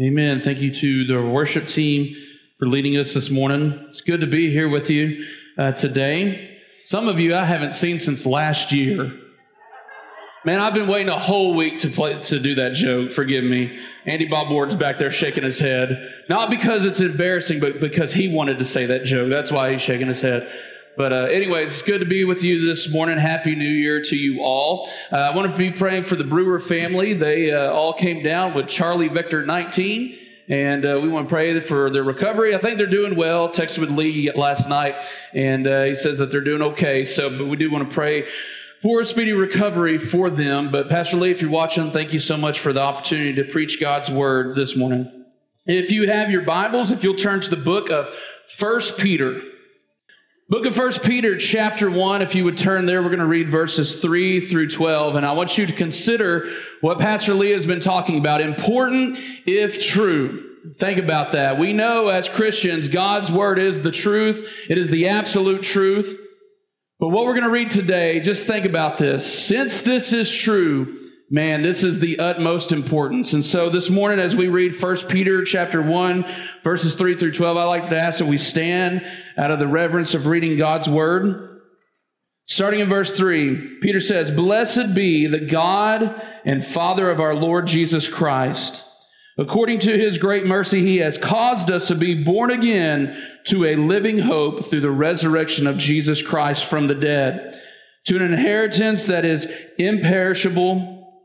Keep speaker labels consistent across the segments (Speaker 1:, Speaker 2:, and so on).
Speaker 1: Amen. Thank you to the worship team for leading us this morning. It's good to be here with you uh, today. Some of you I haven't seen since last year. Man, I've been waiting a whole week to play to do that joke. Forgive me. Andy Bob Ward's back there shaking his head, not because it's embarrassing, but because he wanted to say that joke. That's why he's shaking his head. But, uh, anyways, it's good to be with you this morning. Happy New Year to you all. Uh, I want to be praying for the Brewer family. They uh, all came down with Charlie Victor 19, and uh, we want to pray for their recovery. I think they're doing well. Texted with Lee last night, and uh, he says that they're doing okay. So, but we do want to pray for a speedy recovery for them. But, Pastor Lee, if you're watching, thank you so much for the opportunity to preach God's word this morning. If you have your Bibles, if you'll turn to the book of First Peter. Book of First Peter, chapter 1, if you would turn there, we're going to read verses 3 through 12. And I want you to consider what Pastor Lee has been talking about important if true. Think about that. We know as Christians, God's word is the truth, it is the absolute truth. But what we're going to read today, just think about this. Since this is true, Man, this is the utmost importance. And so this morning, as we read 1 Peter chapter 1, verses 3 through 12, I like to ask that we stand out of the reverence of reading God's word. Starting in verse 3, Peter says, Blessed be the God and Father of our Lord Jesus Christ. According to his great mercy, he has caused us to be born again to a living hope through the resurrection of Jesus Christ from the dead, to an inheritance that is imperishable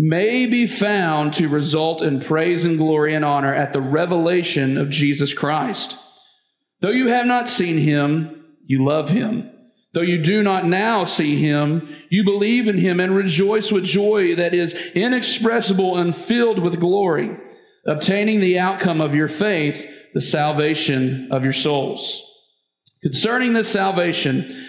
Speaker 1: may be found to result in praise and glory and honor at the revelation of Jesus Christ. Though you have not seen him, you love him. Though you do not now see him, you believe in him and rejoice with joy that is inexpressible and filled with glory, obtaining the outcome of your faith, the salvation of your souls. Concerning this salvation,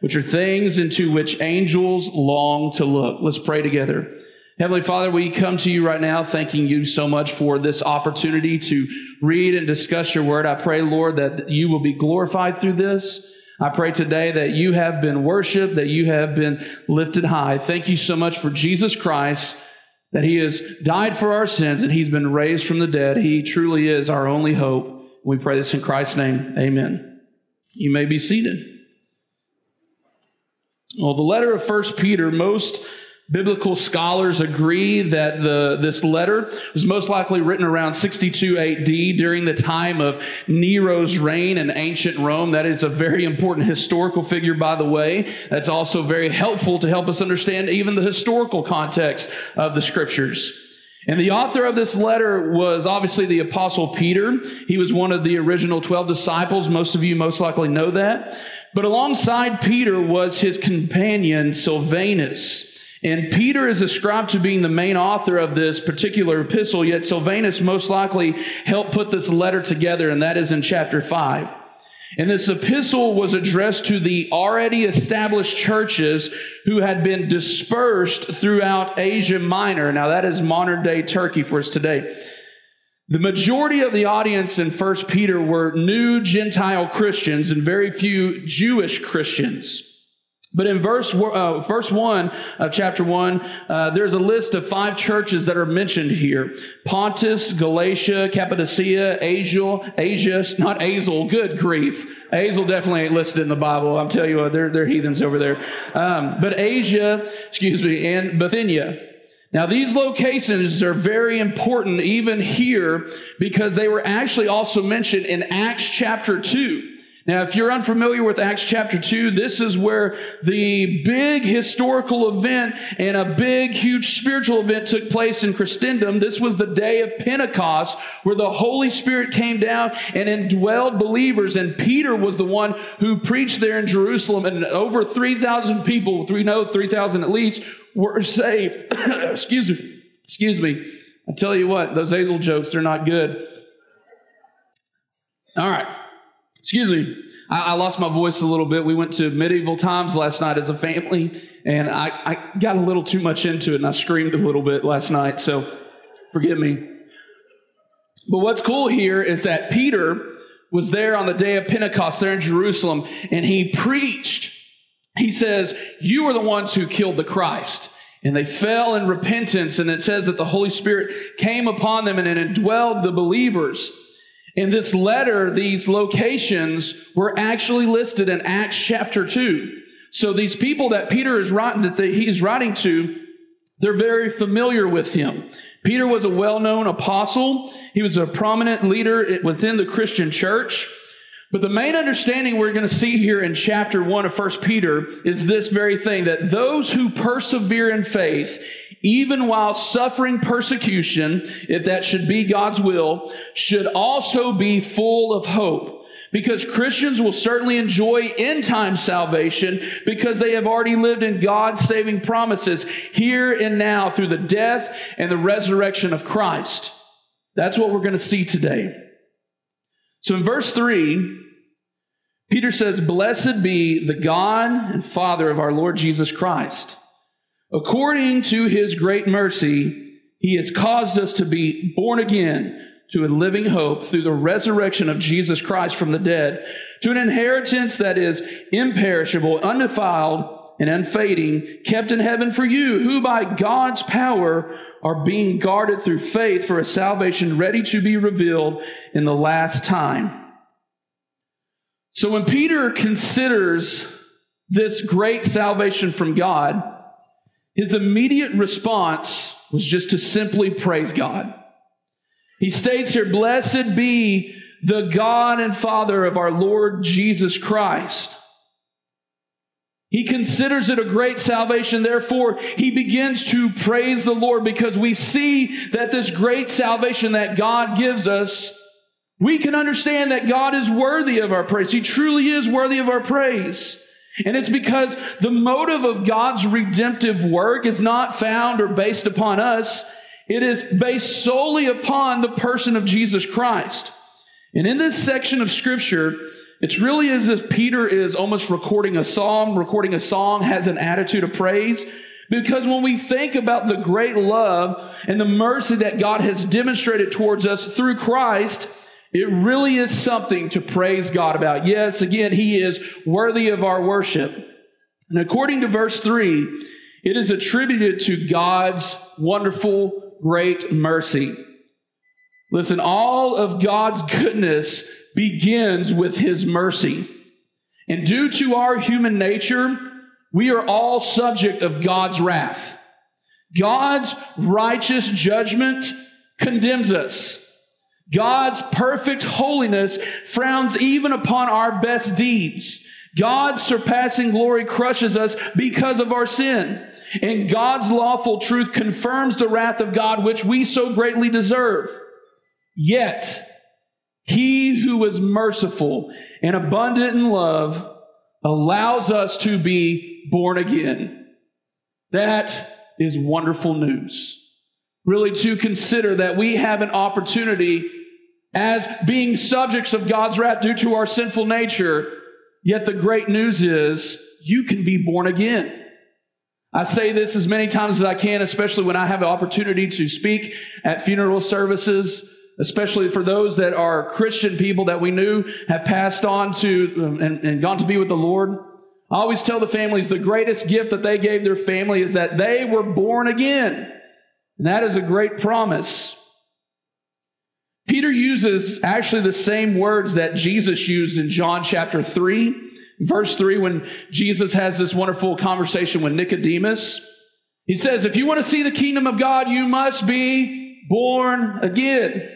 Speaker 1: which are things into which angels long to look. Let's pray together. Heavenly Father, we come to you right now thanking you so much for this opportunity to read and discuss your word. I pray, Lord, that you will be glorified through this. I pray today that you have been worshiped, that you have been lifted high. Thank you so much for Jesus Christ that he has died for our sins and he's been raised from the dead. He truly is our only hope. We pray this in Christ's name. Amen. You may be seated. Well, the letter of First Peter, most Biblical scholars agree that the, this letter was most likely written around 62 AD during the time of Nero's reign in ancient Rome. That is a very important historical figure, by the way. That's also very helpful to help us understand even the historical context of the scriptures. And the author of this letter was obviously the apostle Peter. He was one of the original 12 disciples. Most of you most likely know that. But alongside Peter was his companion Silvanus. And Peter is ascribed to being the main author of this particular epistle, yet Silvanus most likely helped put this letter together, and that is in chapter 5. And this epistle was addressed to the already established churches who had been dispersed throughout Asia Minor. Now, that is modern day Turkey for us today. The majority of the audience in 1 Peter were new Gentile Christians and very few Jewish Christians. But in verse, uh, verse 1 of chapter 1, uh, there's a list of five churches that are mentioned here. Pontus, Galatia, Cappadocia, Asia, Asia, not Azle, good grief. Azle definitely ain't listed in the Bible. I'm telling you what, they're, they're heathens over there. Um, but Asia, excuse me, and Bithynia. Now, these locations are very important even here because they were actually also mentioned in Acts chapter 2. Now, if you're unfamiliar with Acts chapter 2, this is where the big historical event and a big, huge spiritual event took place in Christendom. This was the day of Pentecost where the Holy Spirit came down and indwelled believers. And Peter was the one who preached there in Jerusalem. And over 3,000 people, we know 3,000 at least, were saved. excuse me. Excuse me. I tell you what, those Hazel jokes, they're not good. All right. Excuse me. I, I, lost my voice a little bit. We went to medieval times last night as a family, and I, I got a little too much into it, and I screamed a little bit last night, so forgive me. But what's cool here is that Peter was there on the day of Pentecost there in Jerusalem, and he preached. He says, You are the ones who killed the Christ. And they fell in repentance, and it says that the Holy Spirit came upon them and it indwelled the believers. In this letter, these locations were actually listed in Acts chapter 2. So these people that Peter is writing, that he is writing to, they're very familiar with him. Peter was a well-known apostle. He was a prominent leader within the Christian church. But the main understanding we're going to see here in chapter 1 of 1 Peter is this very thing that those who persevere in faith, even while suffering persecution, if that should be God's will, should also be full of hope. Because Christians will certainly enjoy end time salvation because they have already lived in God's saving promises here and now through the death and the resurrection of Christ. That's what we're going to see today. So in verse 3, Peter says, Blessed be the God and Father of our Lord Jesus Christ. According to his great mercy, he has caused us to be born again to a living hope through the resurrection of Jesus Christ from the dead, to an inheritance that is imperishable, undefiled, and unfading, kept in heaven for you, who by God's power are being guarded through faith for a salvation ready to be revealed in the last time. So when Peter considers this great salvation from God, his immediate response was just to simply praise God. He states here, Blessed be the God and Father of our Lord Jesus Christ he considers it a great salvation. Therefore, he begins to praise the Lord because we see that this great salvation that God gives us, we can understand that God is worthy of our praise. He truly is worthy of our praise. And it's because the motive of God's redemptive work is not found or based upon us. It is based solely upon the person of Jesus Christ. And in this section of scripture, it's really as if Peter is almost recording a psalm, recording a song, has an attitude of praise. Because when we think about the great love and the mercy that God has demonstrated towards us through Christ, it really is something to praise God about. Yes, again, He is worthy of our worship. And according to verse 3, it is attributed to God's wonderful, great mercy. Listen, all of God's goodness begins with his mercy. And due to our human nature, we are all subject of God's wrath. God's righteous judgment condemns us. God's perfect holiness frowns even upon our best deeds. God's surpassing glory crushes us because of our sin. And God's lawful truth confirms the wrath of God, which we so greatly deserve. Yet, he who is merciful and abundant in love allows us to be born again. That is wonderful news. Really, to consider that we have an opportunity as being subjects of God's wrath due to our sinful nature. Yet the great news is you can be born again. I say this as many times as I can, especially when I have an opportunity to speak at funeral services especially for those that are Christian people that we knew have passed on to um, and, and gone to be with the Lord. I always tell the families the greatest gift that they gave their family is that they were born again. And that is a great promise. Peter uses actually the same words that Jesus used in John chapter 3, verse 3, when Jesus has this wonderful conversation with Nicodemus. He says, If you want to see the kingdom of God, you must be born again.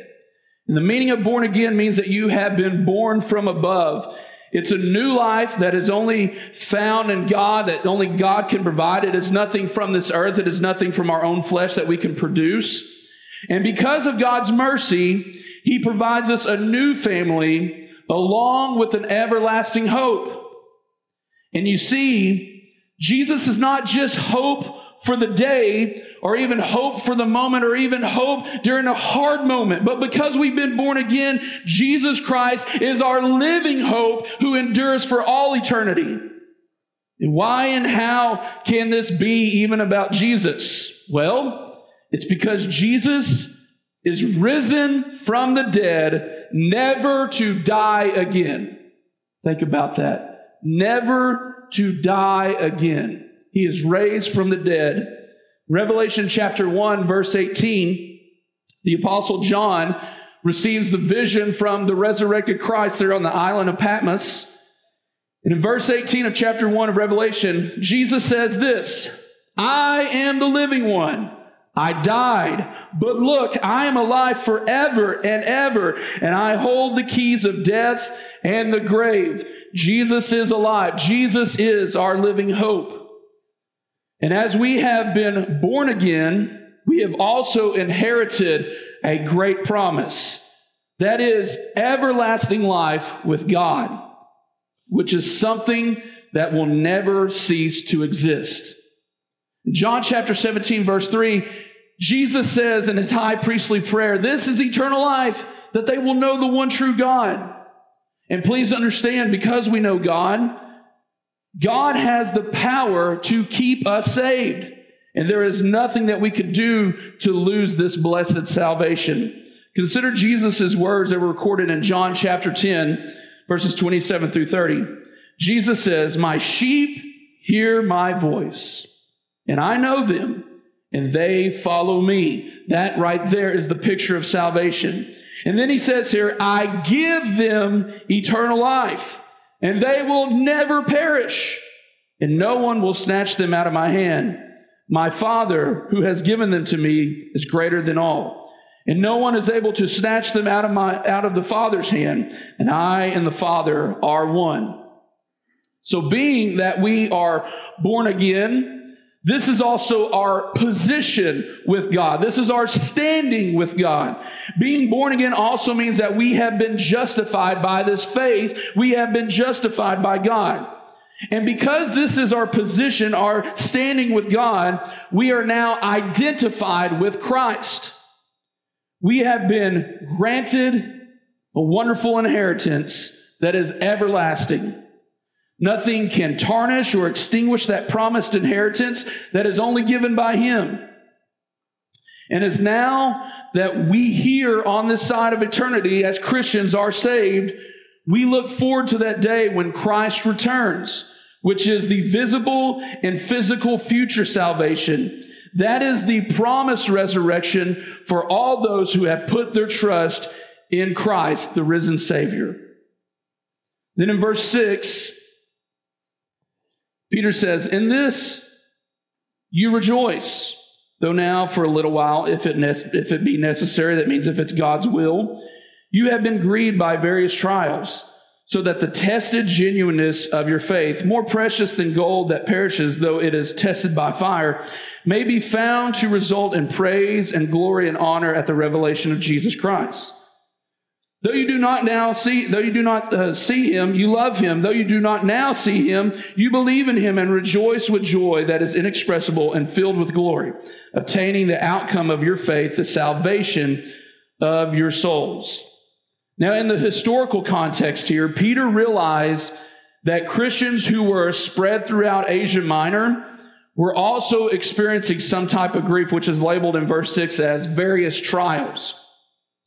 Speaker 1: And the meaning of born again means that you have been born from above. It's a new life that is only found in God, that only God can provide. It is nothing from this earth. It is nothing from our own flesh that we can produce. And because of God's mercy, He provides us a new family along with an everlasting hope. And you see, Jesus is not just hope for the day or even hope for the moment or even hope during a hard moment. But because we've been born again, Jesus Christ is our living hope who endures for all eternity. And why and how can this be even about Jesus? Well, it's because Jesus is risen from the dead, never to die again. Think about that. Never to die again. He is raised from the dead. Revelation chapter 1, verse 18, the Apostle John receives the vision from the resurrected Christ there on the island of Patmos. And in verse 18 of chapter 1 of Revelation, Jesus says this I am the living one. I died, but look, I am alive forever and ever, and I hold the keys of death and the grave. Jesus is alive. Jesus is our living hope. And as we have been born again, we have also inherited a great promise. That is everlasting life with God, which is something that will never cease to exist. John chapter 17, verse 3, Jesus says in his high priestly prayer, This is eternal life, that they will know the one true God. And please understand, because we know God, God has the power to keep us saved. And there is nothing that we could do to lose this blessed salvation. Consider Jesus' words that were recorded in John chapter 10, verses 27 through 30. Jesus says, My sheep hear my voice, and I know them, and they follow me. That right there is the picture of salvation. And then he says here, I give them eternal life and they will never perish, and no one will snatch them out of my hand. My Father, who has given them to me, is greater than all. And no one is able to snatch them out of my out of the Father's hand, and I and the Father are one. So being that we are born again, this is also our position with God. This is our standing with God. Being born again also means that we have been justified by this faith. We have been justified by God. And because this is our position, our standing with God, we are now identified with Christ. We have been granted a wonderful inheritance that is everlasting. Nothing can tarnish or extinguish that promised inheritance that is only given by Him. And it's now that we here on this side of eternity as Christians are saved, we look forward to that day when Christ returns, which is the visible and physical future salvation. That is the promised resurrection for all those who have put their trust in Christ, the risen Savior. Then in verse 6, Peter says, In this you rejoice, though now for a little while, if it, ne- if it be necessary, that means if it's God's will, you have been grieved by various trials, so that the tested genuineness of your faith, more precious than gold that perishes, though it is tested by fire, may be found to result in praise and glory and honor at the revelation of Jesus Christ. Though you do not now see, though you do not uh, see him, you love him. Though you do not now see him, you believe in him and rejoice with joy that is inexpressible and filled with glory, obtaining the outcome of your faith, the salvation of your souls. Now, in the historical context here, Peter realized that Christians who were spread throughout Asia Minor were also experiencing some type of grief, which is labeled in verse 6 as various trials.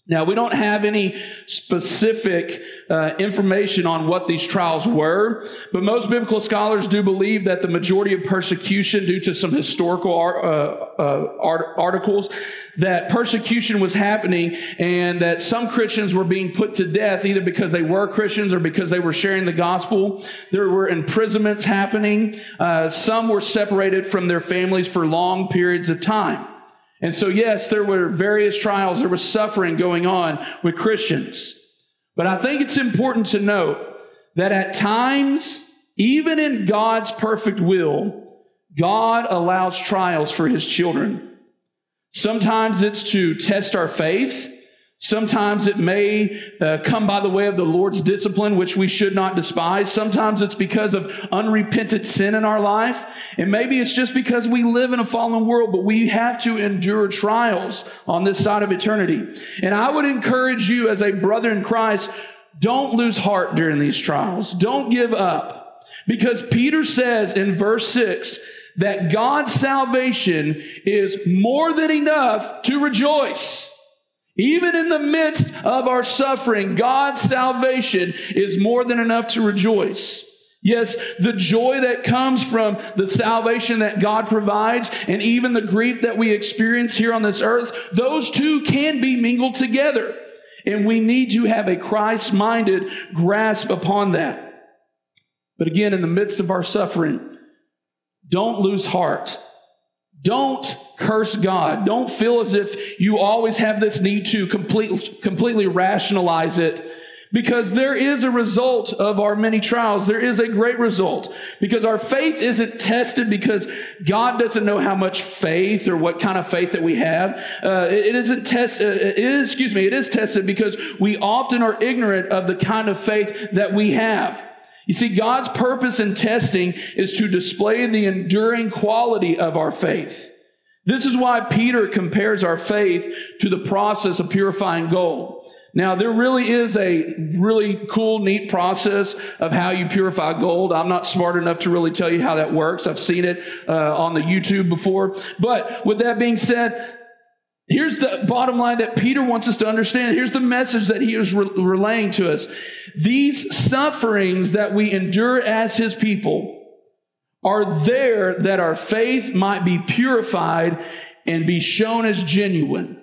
Speaker 1: Now, we don't have any specific uh, information on what these trials were, but most biblical scholars do believe that the majority of persecution, due to some historical uh, uh, articles, that persecution was happening and that some Christians were being put to death either because they were Christians or because they were sharing the gospel. There were imprisonments happening. Uh, some were separated from their families for long periods of time. And so, yes, there were various trials, there was suffering going on with Christians. But I think it's important to note that at times, even in God's perfect will, God allows trials for his children. Sometimes it's to test our faith. Sometimes it may uh, come by the way of the Lord's discipline, which we should not despise. Sometimes it's because of unrepentant sin in our life. And maybe it's just because we live in a fallen world, but we have to endure trials on this side of eternity. And I would encourage you as a brother in Christ, don't lose heart during these trials. Don't give up. Because Peter says in verse 6 that God's salvation is more than enough to rejoice. Even in the midst of our suffering, God's salvation is more than enough to rejoice. Yes, the joy that comes from the salvation that God provides and even the grief that we experience here on this earth, those two can be mingled together. And we need to have a Christ minded grasp upon that. But again, in the midst of our suffering, don't lose heart. Don't curse God. Don't feel as if you always have this need to complete, completely rationalize it because there is a result of our many trials. There is a great result because our faith isn't tested because God doesn't know how much faith or what kind of faith that we have. Uh, it isn't tested. Uh, is, excuse me, it is tested because we often are ignorant of the kind of faith that we have. You see, God's purpose in testing is to display the enduring quality of our faith. This is why Peter compares our faith to the process of purifying gold. Now, there really is a really cool, neat process of how you purify gold. I'm not smart enough to really tell you how that works. I've seen it uh, on the YouTube before. But with that being said, Here's the bottom line that Peter wants us to understand. Here's the message that he is re- relaying to us. These sufferings that we endure as his people are there that our faith might be purified and be shown as genuine.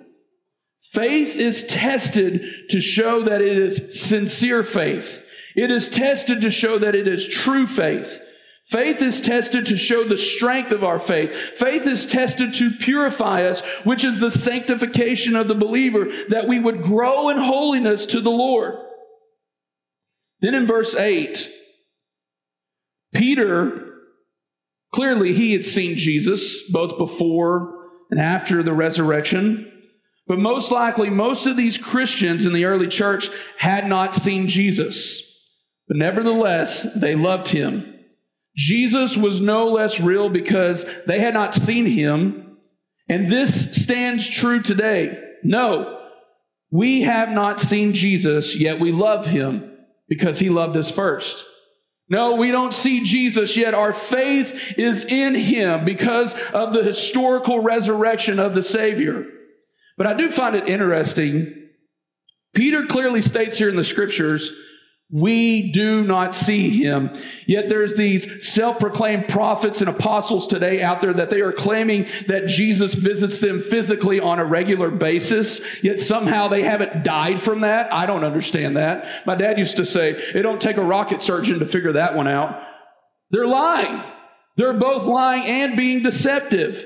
Speaker 1: Faith is tested to show that it is sincere faith. It is tested to show that it is true faith. Faith is tested to show the strength of our faith. Faith is tested to purify us, which is the sanctification of the believer, that we would grow in holiness to the Lord. Then in verse 8, Peter, clearly he had seen Jesus both before and after the resurrection. But most likely, most of these Christians in the early church had not seen Jesus. But nevertheless, they loved him. Jesus was no less real because they had not seen him. And this stands true today. No, we have not seen Jesus, yet we love him because he loved us first. No, we don't see Jesus yet. Our faith is in him because of the historical resurrection of the Savior. But I do find it interesting. Peter clearly states here in the scriptures we do not see him. Yet there's these self-proclaimed prophets and apostles today out there that they are claiming that Jesus visits them physically on a regular basis. Yet somehow they haven't died from that. I don't understand that. My dad used to say, it don't take a rocket surgeon to figure that one out. They're lying. They're both lying and being deceptive.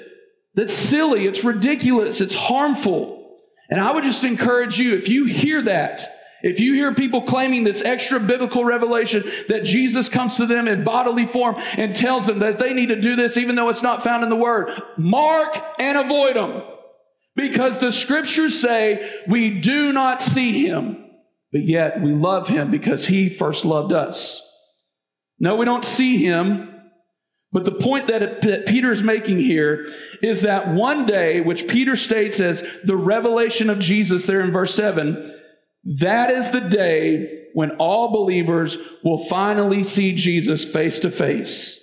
Speaker 1: That's silly. It's ridiculous. It's harmful. And I would just encourage you, if you hear that, if you hear people claiming this extra biblical revelation that Jesus comes to them in bodily form and tells them that they need to do this even though it's not found in the Word, mark and avoid them. Because the scriptures say we do not see him, but yet we love him because he first loved us. No, we don't see him. But the point that, it, that Peter is making here is that one day, which Peter states as the revelation of Jesus there in verse 7, that is the day when all believers will finally see Jesus face to face.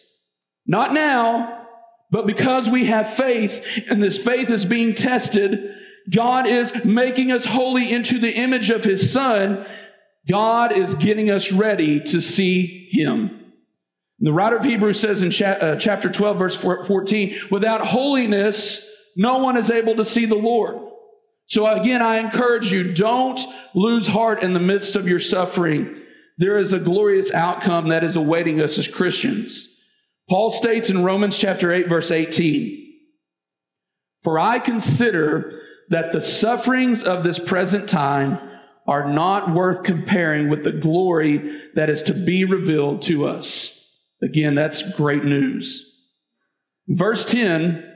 Speaker 1: Not now, but because we have faith and this faith is being tested, God is making us holy into the image of his son. God is getting us ready to see him. The writer of Hebrews says in uh, chapter 12, verse 14, without holiness, no one is able to see the Lord. So again, I encourage you, don't lose heart in the midst of your suffering. There is a glorious outcome that is awaiting us as Christians. Paul states in Romans chapter 8, verse 18, For I consider that the sufferings of this present time are not worth comparing with the glory that is to be revealed to us. Again, that's great news. Verse 10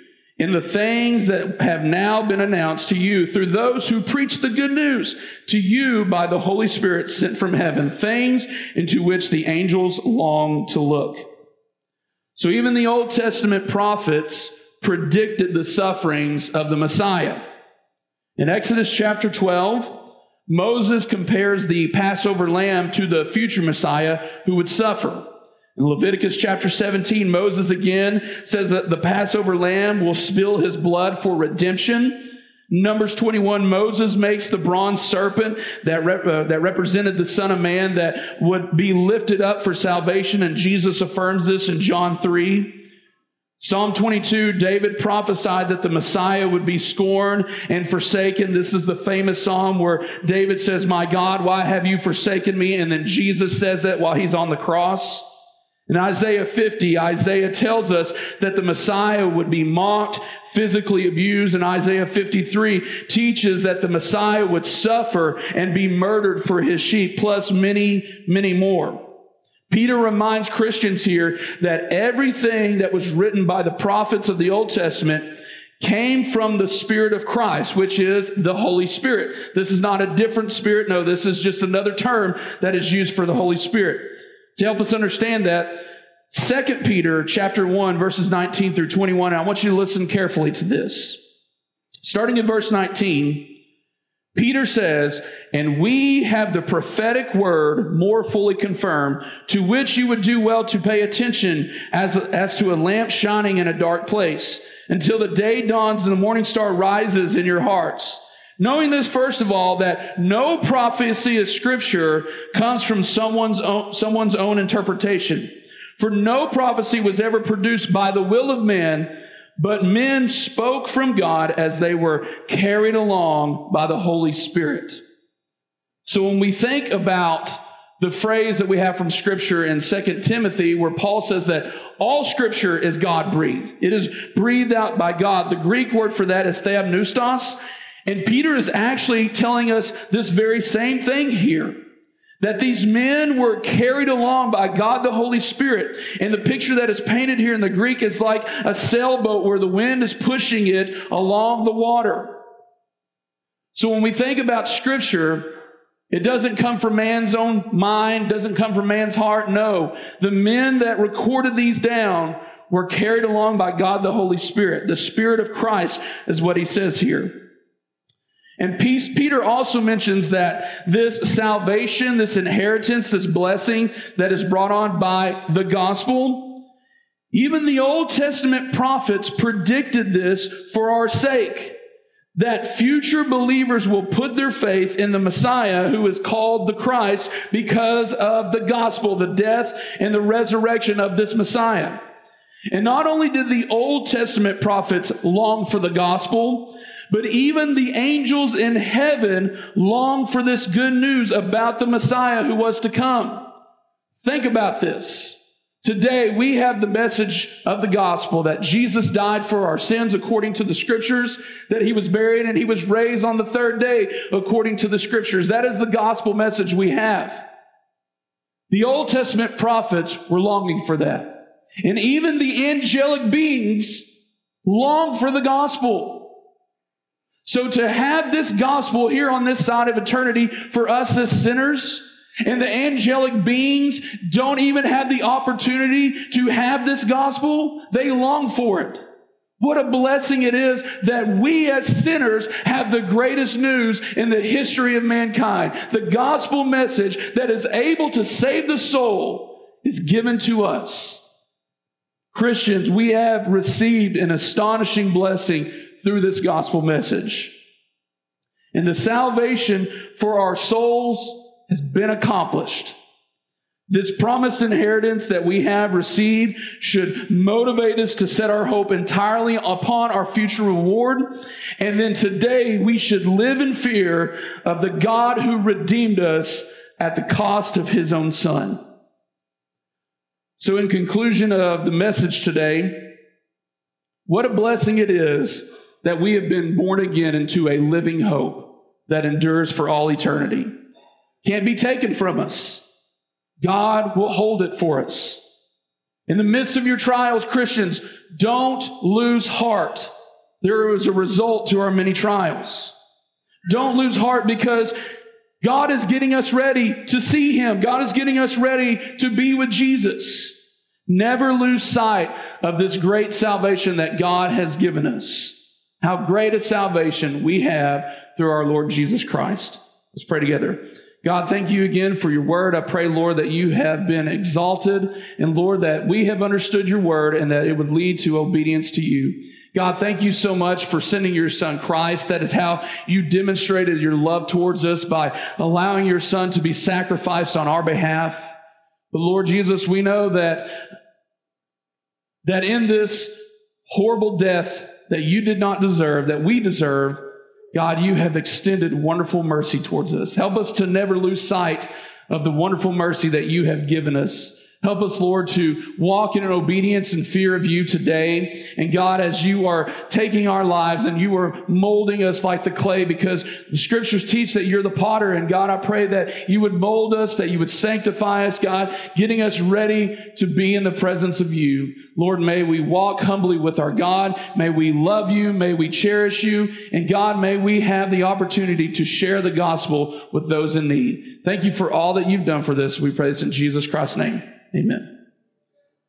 Speaker 1: in the things that have now been announced to you through those who preach the good news to you by the Holy Spirit sent from heaven, things into which the angels long to look. So even the Old Testament prophets predicted the sufferings of the Messiah. In Exodus chapter 12, Moses compares the Passover lamb to the future Messiah who would suffer. In Leviticus chapter 17, Moses again says that the Passover lamb will spill his blood for redemption. Numbers 21, Moses makes the bronze serpent that, rep, uh, that represented the Son of Man that would be lifted up for salvation, and Jesus affirms this in John 3. Psalm 22, David prophesied that the Messiah would be scorned and forsaken. This is the famous psalm where David says, My God, why have you forsaken me? And then Jesus says that while he's on the cross. In Isaiah 50, Isaiah tells us that the Messiah would be mocked, physically abused, and Isaiah 53 teaches that the Messiah would suffer and be murdered for his sheep, plus many, many more. Peter reminds Christians here that everything that was written by the prophets of the Old Testament came from the Spirit of Christ, which is the Holy Spirit. This is not a different spirit. No, this is just another term that is used for the Holy Spirit. To help us understand that, 2 Peter chapter 1 verses 19 through 21, I want you to listen carefully to this. Starting in verse 19, Peter says, and we have the prophetic word more fully confirmed, to which you would do well to pay attention as, as to a lamp shining in a dark place, until the day dawns and the morning star rises in your hearts. Knowing this, first of all, that no prophecy of scripture comes from someone's own, someone's own interpretation. For no prophecy was ever produced by the will of men, but men spoke from God as they were carried along by the Holy Spirit. So when we think about the phrase that we have from scripture in 2 Timothy where Paul says that all scripture is God breathed. It is breathed out by God. The Greek word for that is theopneustos. And Peter is actually telling us this very same thing here. That these men were carried along by God the Holy Spirit. And the picture that is painted here in the Greek is like a sailboat where the wind is pushing it along the water. So when we think about scripture, it doesn't come from man's own mind, doesn't come from man's heart. No. The men that recorded these down were carried along by God the Holy Spirit. The Spirit of Christ is what he says here. And Peter also mentions that this salvation, this inheritance, this blessing that is brought on by the gospel, even the Old Testament prophets predicted this for our sake. That future believers will put their faith in the Messiah who is called the Christ because of the gospel, the death and the resurrection of this Messiah. And not only did the Old Testament prophets long for the gospel, but even the angels in heaven long for this good news about the Messiah who was to come. Think about this. Today, we have the message of the gospel that Jesus died for our sins according to the scriptures, that he was buried and he was raised on the third day according to the scriptures. That is the gospel message we have. The Old Testament prophets were longing for that. And even the angelic beings long for the gospel. So to have this gospel here on this side of eternity for us as sinners, and the angelic beings don't even have the opportunity to have this gospel, they long for it. What a blessing it is that we as sinners have the greatest news in the history of mankind. The gospel message that is able to save the soul is given to us. Christians, we have received an astonishing blessing through this gospel message. And the salvation for our souls has been accomplished. This promised inheritance that we have received should motivate us to set our hope entirely upon our future reward. And then today we should live in fear of the God who redeemed us at the cost of his own son. So in conclusion of the message today, what a blessing it is that we have been born again into a living hope that endures for all eternity. Can't be taken from us. God will hold it for us. In the midst of your trials, Christians, don't lose heart. There is a result to our many trials. Don't lose heart because God is getting us ready to see Him. God is getting us ready to be with Jesus. Never lose sight of this great salvation that God has given us. How great a salvation we have through our Lord Jesus Christ. Let's pray together. God, thank you again for your word. I pray, Lord, that you have been exalted and Lord, that we have understood your word and that it would lead to obedience to you. God, thank you so much for sending your son Christ. That is how you demonstrated your love towards us by allowing your son to be sacrificed on our behalf. But Lord Jesus, we know that, that in this horrible death that you did not deserve, that we deserve, God, you have extended wonderful mercy towards us. Help us to never lose sight of the wonderful mercy that you have given us. Help us, Lord, to walk in an obedience and fear of you today. And God, as you are taking our lives and you are molding us like the clay, because the scriptures teach that you're the potter. And God, I pray that you would mold us, that you would sanctify us, God, getting us ready to be in the presence of you. Lord, may we walk humbly with our God. May we love you. May we cherish you. And God, may we have the opportunity to share the gospel with those in need. Thank you for all that you've done for this. We pray this in Jesus Christ's name. Amen.